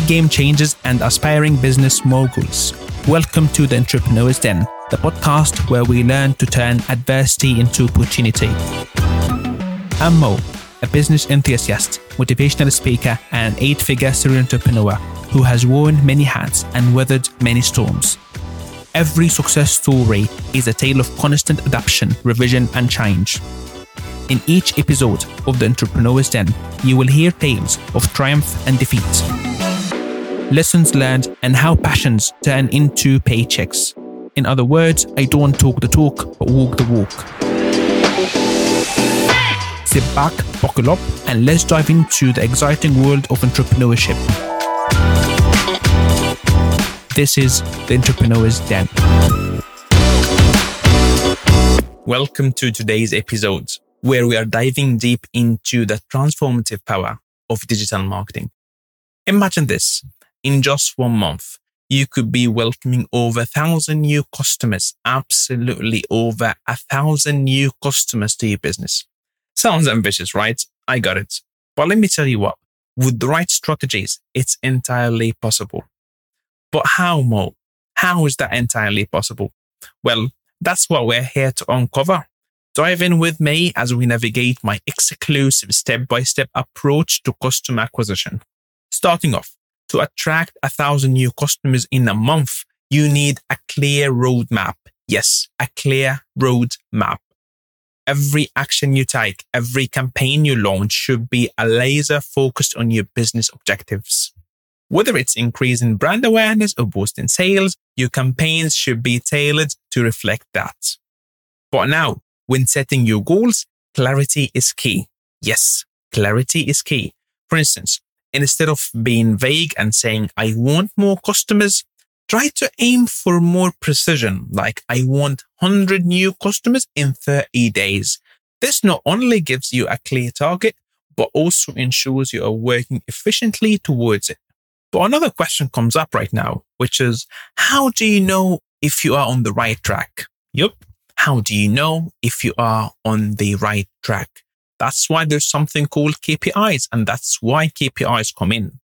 Game changers and aspiring business moguls. Welcome to the Entrepreneur's Den, the podcast where we learn to turn adversity into opportunity. I'm Mo, a business enthusiast, motivational speaker, and eight figure serial entrepreneur who has worn many hats and weathered many storms. Every success story is a tale of constant adaptation, revision, and change. In each episode of The Entrepreneur's Den, you will hear tales of triumph and defeat lessons learned, and how passions turn into paychecks. In other words, I don't talk the talk, but walk the walk. Sit back, buckle up, and let's dive into the exciting world of entrepreneurship. This is the Entrepreneur's Den. Welcome to today's episode, where we are diving deep into the transformative power of digital marketing. Imagine this in just one month, you could be welcoming over a thousand new customers, absolutely over a thousand new customers to your business. Sounds ambitious, right? I got it. But let me tell you what, with the right strategies, it's entirely possible. But how, Mo? How is that entirely possible? Well, that's what we're here to uncover. Dive in with me as we navigate my exclusive step by step approach to customer acquisition. Starting off, to attract a thousand new customers in a month, you need a clear roadmap. Yes, a clear roadmap. Every action you take, every campaign you launch should be a laser focused on your business objectives. Whether it's increasing brand awareness or boosting sales, your campaigns should be tailored to reflect that. But now, when setting your goals, clarity is key. Yes, clarity is key. For instance, instead of being vague and saying, I want more customers, try to aim for more precision. Like, I want 100 new customers in 30 days. This not only gives you a clear target, but also ensures you are working efficiently towards it. But another question comes up right now, which is, how do you know if you are on the right track? Yup. How do you know if you are on the right track? That's why there's something called KPIs, and that's why KPIs come in.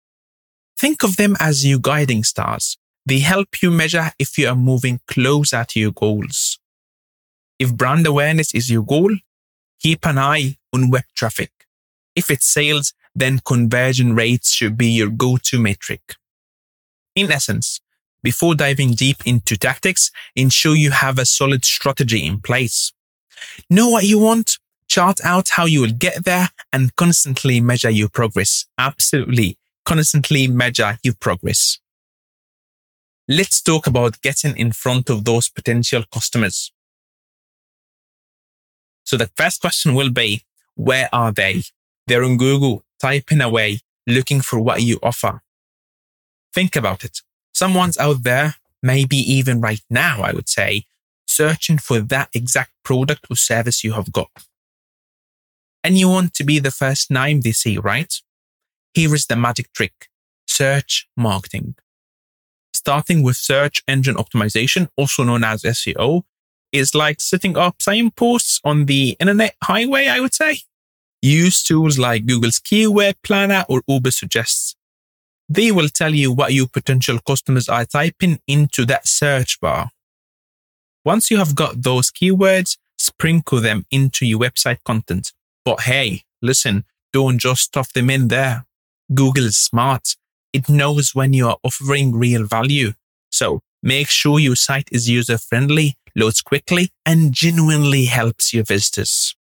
Think of them as your guiding stars. They help you measure if you are moving closer to your goals. If brand awareness is your goal, keep an eye on web traffic. If it's sales, then conversion rates should be your go-to metric. In essence, before diving deep into tactics, ensure you have a solid strategy in place. Know what you want, chart out how you will get there and constantly measure your progress. Absolutely. Constantly measure your progress. Let's talk about getting in front of those potential customers. So the first question will be, where are they? They're on Google, typing away, looking for what you offer. Think about it. Someone's out there, maybe even right now, I would say, searching for that exact product or service you have got and you want to be the first name they see, right? Here is the magic trick. Search marketing. Starting with search engine optimization, also known as SEO, is like setting up signposts on the internet highway, I would say. Use tools like Google's Keyword Planner or Ubersuggest. They will tell you what your potential customers are typing into that search bar. Once you have got those keywords, sprinkle them into your website content. But hey, listen, don't just stuff them in there. Google is smart. It knows when you are offering real value. So make sure your site is user friendly, loads quickly, and genuinely helps your visitors.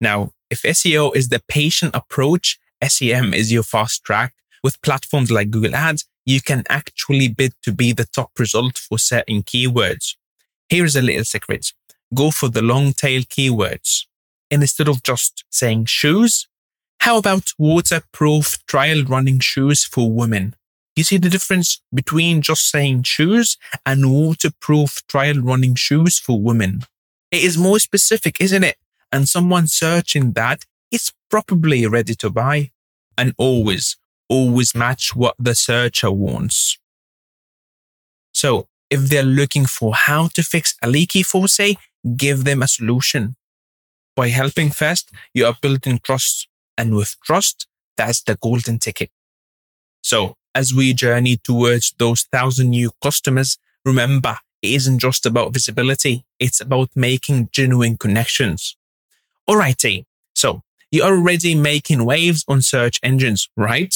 Now, if SEO is the patient approach, SEM is your fast track. With platforms like Google Ads, you can actually bid to be the top result for certain keywords. Here's a little secret. Go for the long tail keywords. Instead of just saying shoes, how about waterproof trial running shoes for women? You see the difference between just saying shoes and waterproof trial running shoes for women. It is more specific, isn't it? And someone searching that is probably ready to buy. And always, always match what the searcher wants. So if they're looking for how to fix a leaky faucet, give them a solution. By helping fast, you are building trust. And with trust, that's the golden ticket. So as we journey towards those thousand new customers, remember, it isn't just about visibility. It's about making genuine connections. Alrighty. So you're already making waves on search engines, right?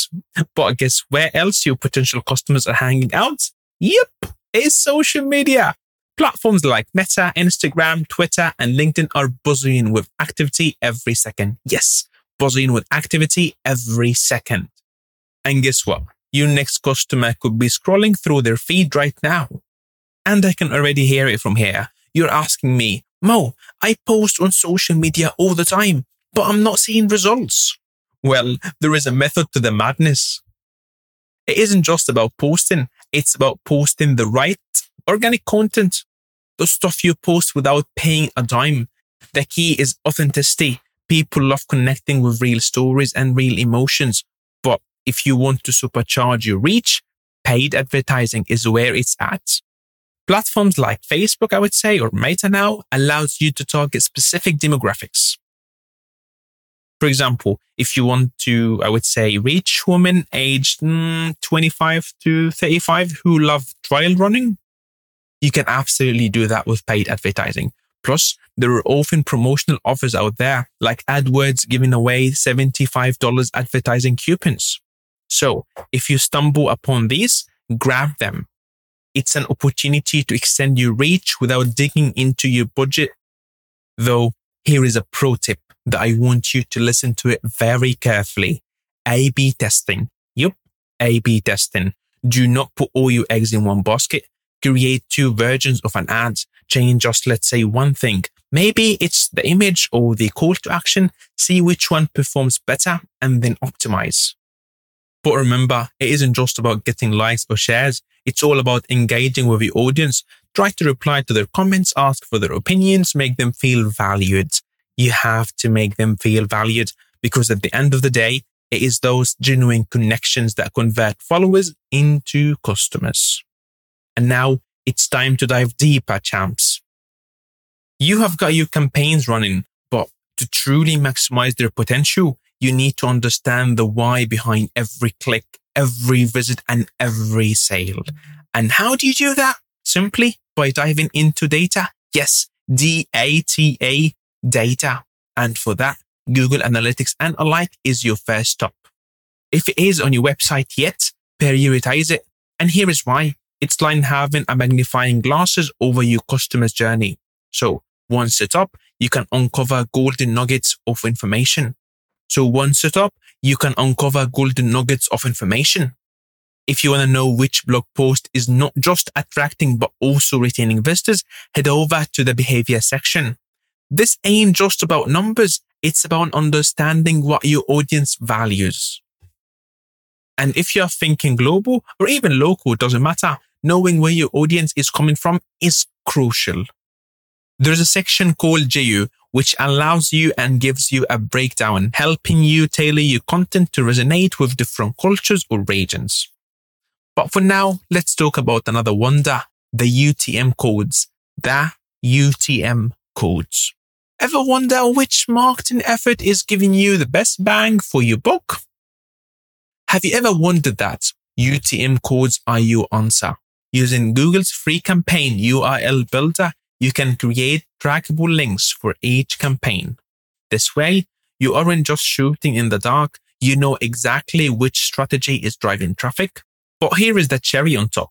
But guess where else your potential customers are hanging out? Yep. It's social media. Platforms like Meta, Instagram, Twitter, and LinkedIn are buzzing with activity every second. Yes, buzzing with activity every second. And guess what? Your next customer could be scrolling through their feed right now. And I can already hear it from here. You're asking me, Mo, I post on social media all the time, but I'm not seeing results. Well, there is a method to the madness. It isn't just about posting. It's about posting the right organic content, the stuff you post without paying a dime. The key is authenticity. People love connecting with real stories and real emotions. But if you want to supercharge your reach, paid advertising is where it's at. Platforms like Facebook, I would say, or Meta now allows you to target specific demographics. For example, if you want to, I would say, reach women aged mm, 25 to 35 who love trail running, you can absolutely do that with paid advertising. Plus, there are often promotional offers out there, like AdWords giving away $75 advertising coupons. So if you stumble upon these, grab them. It's an opportunity to extend your reach without digging into your budget. Though, here is a pro tip that I want you to listen to it very carefully. A-B testing. Yup, A-B testing. Do not put all your eggs in one basket. Create two versions of an ad. Change just, let's say, one thing. Maybe it's the image or the call to action. See which one performs better and then optimize. But remember, it isn't just about getting likes or shares. It's all about engaging with your audience. Try to reply to their comments, ask for their opinions, make them feel valued you have to make them feel valued because at the end of the day, it is those genuine connections that convert followers into customers. And now it's time to dive deeper, champs. You have got your campaigns running, but to truly maximize their potential, you need to understand the why behind every click, every visit, and every sale. And how do you do that? Simply by diving into data. Yes, D-A-T-A data. And for that, Google Analytics and alike is your first stop. If it is on your website yet, prioritize it. And here is why. It's like having a magnifying glasses over your customer's journey. So once set up, you can uncover golden nuggets of information. So once set up, you can uncover golden nuggets of information. If you want to know which blog post is not just attracting, but also retaining visitors, head over to the behavior section. This ain't just about numbers. It's about understanding what your audience values. And if you're thinking global or even local, doesn't matter. Knowing where your audience is coming from is crucial. There's a section called JU, which allows you and gives you a breakdown, helping you tailor your content to resonate with different cultures or regions. But for now, let's talk about another wonder, the UTM codes, the UTM codes. Ever wonder which marketing effort is giving you the best bang for your buck? Have you ever wondered that UTM codes are your answer? Using Google's free campaign URL builder, you can create trackable links for each campaign. This way, you aren't just shooting in the dark. You know exactly which strategy is driving traffic. But here is the cherry on top.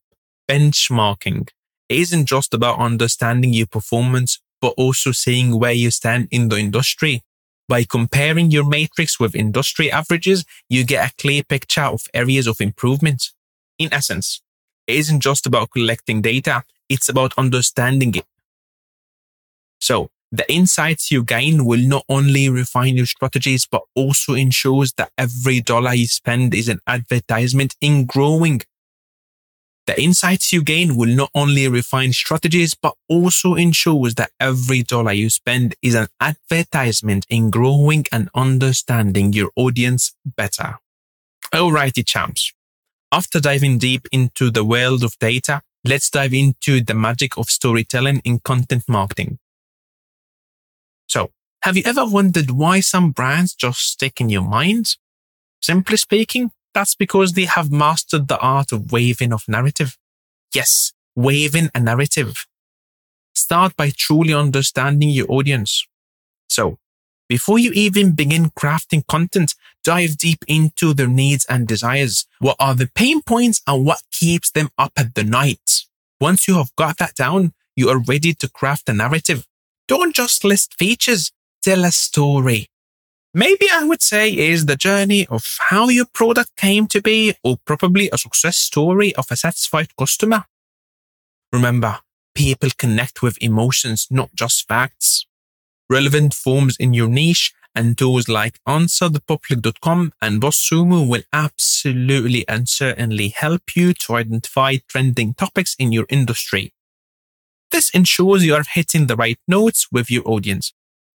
Benchmarking. It isn't just about understanding your performance but also seeing where you stand in the industry. By comparing your matrix with industry averages, you get a clear picture of areas of improvement. In essence, isn't just about collecting data, it's about understanding it. So the insights you gain will not only refine your strategies, but also ensures that every dollar you spend is an advertisement in growing the insights you gain will not only refine strategies, but also ensures that every dollar you spend is an advertisement in growing and understanding your audience better. Alrighty, champs. After diving deep into the world of data, let's dive into the magic of storytelling in content marketing. So, have you ever wondered why some brands just stick in your mind? Simply speaking, That's because they have mastered the art of waving of narrative. Yes, waving a narrative. Start by truly understanding your audience. So, before you even begin crafting content, dive deep into their needs and desires. What are the pain points and what keeps them up at the night? Once you have got that down, you are ready to craft a narrative. Don't just list features, tell a story. Maybe I would say is the journey of how your product came to be or probably a success story of a satisfied customer. Remember, people connect with emotions, not just facts. Relevant forms in your niche and tools like answerthepublic.com and BuzzSumo will absolutely and certainly help you to identify trending topics in your industry. This ensures you are hitting the right notes with your audience.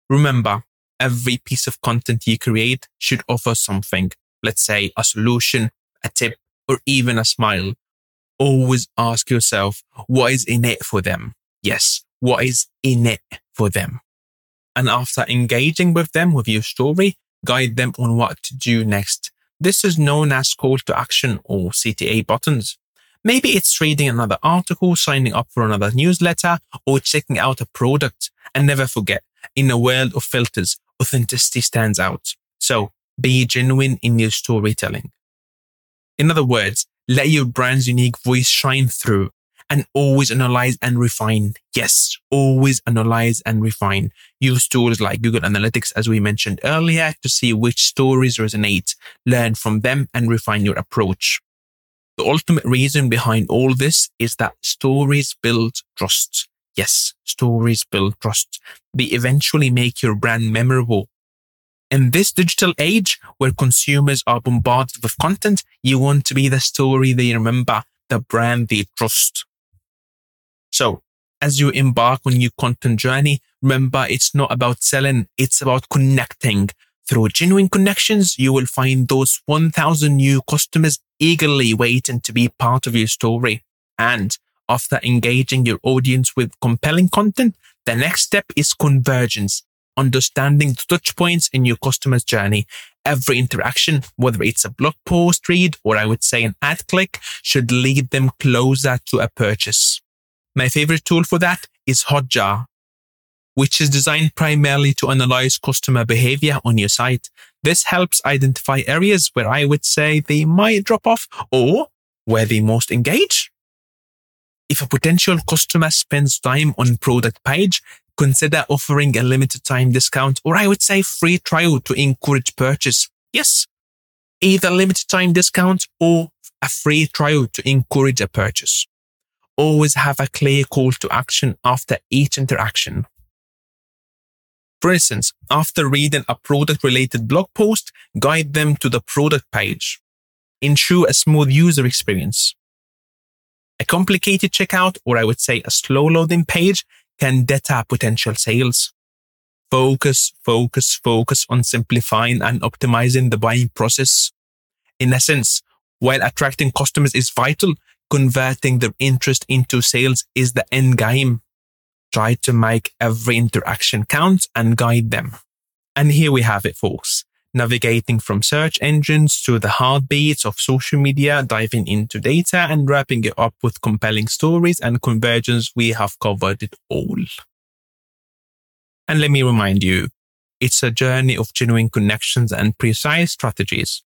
Remember, every piece of content you create should offer something. Let's say a solution, a tip, or even a smile. Always ask yourself, what is in it for them? Yes, what is in it for them? And after engaging with them with your story, guide them on what to do next. This is known as call to action or CTA buttons. Maybe it's reading another article, signing up for another newsletter, or checking out a product. And never forget, in a world of filters, authenticity stands out. So be genuine in your storytelling. In other words, let your brand's unique voice shine through and always analyze and refine. Yes, always analyze and refine. Use tools like Google Analytics, as we mentioned earlier, to see which stories resonate, learn from them and refine your approach. The ultimate reason behind all this is that stories build trust. Yes, stories build trust. They eventually make your brand memorable. In this digital age where consumers are bombarded with content, you want to be the story they remember, the brand they trust. So as you embark on your content journey, remember it's not about selling. It's about connecting. Through genuine connections, you will find those 1000 new customers eagerly waiting to be part of your story. And after engaging your audience with compelling content, the next step is convergence, understanding the touch points in your customer's journey. Every interaction, whether it's a blog post read or I would say an ad click, should lead them closer to a purchase. My favorite tool for that is Hotjar, which is designed primarily to analyze customer behavior on your site. This helps identify areas where I would say they might drop off or where they most engage. If a potential customer spends time on product page, consider offering a limited time discount or I would say free trial to encourage purchase. Yes, either limited time discount or a free trial to encourage a purchase. Always have a clear call to action after each interaction. For instance, after reading a product related blog post, guide them to the product page. Ensure a smooth user experience. A complicated checkout, or I would say a slow loading page, can deter potential sales. Focus, focus, focus on simplifying and optimizing the buying process. In essence, while attracting customers is vital, converting their interest into sales is the end game. Try to make every interaction count and guide them. And here we have it, folks navigating from search engines to the heartbeats of social media, diving into data and wrapping it up with compelling stories and conversions, We have covered it all. And let me remind you, it's a journey of genuine connections and precise strategies.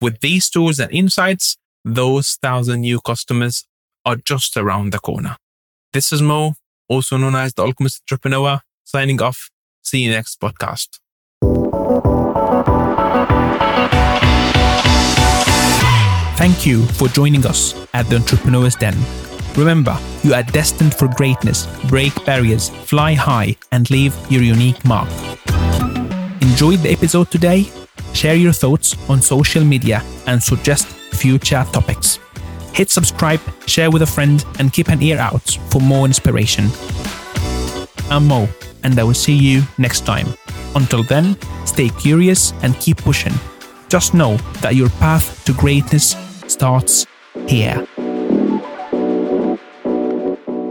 With these tools and insights, those thousand new customers are just around the corner. This is Mo, also known as the Alchemist Entrepreneur, signing off. See you next podcast. Thank you for joining us at the Entrepreneur's Den. Remember, you are destined for greatness, break barriers, fly high, and leave your unique mark. Enjoyed the episode today? Share your thoughts on social media and suggest future topics. Hit subscribe, share with a friend, and keep an ear out for more inspiration. I'm Mo, and I will see you next time. Until then, stay curious and keep pushing. Just know that your path to greatness starts here.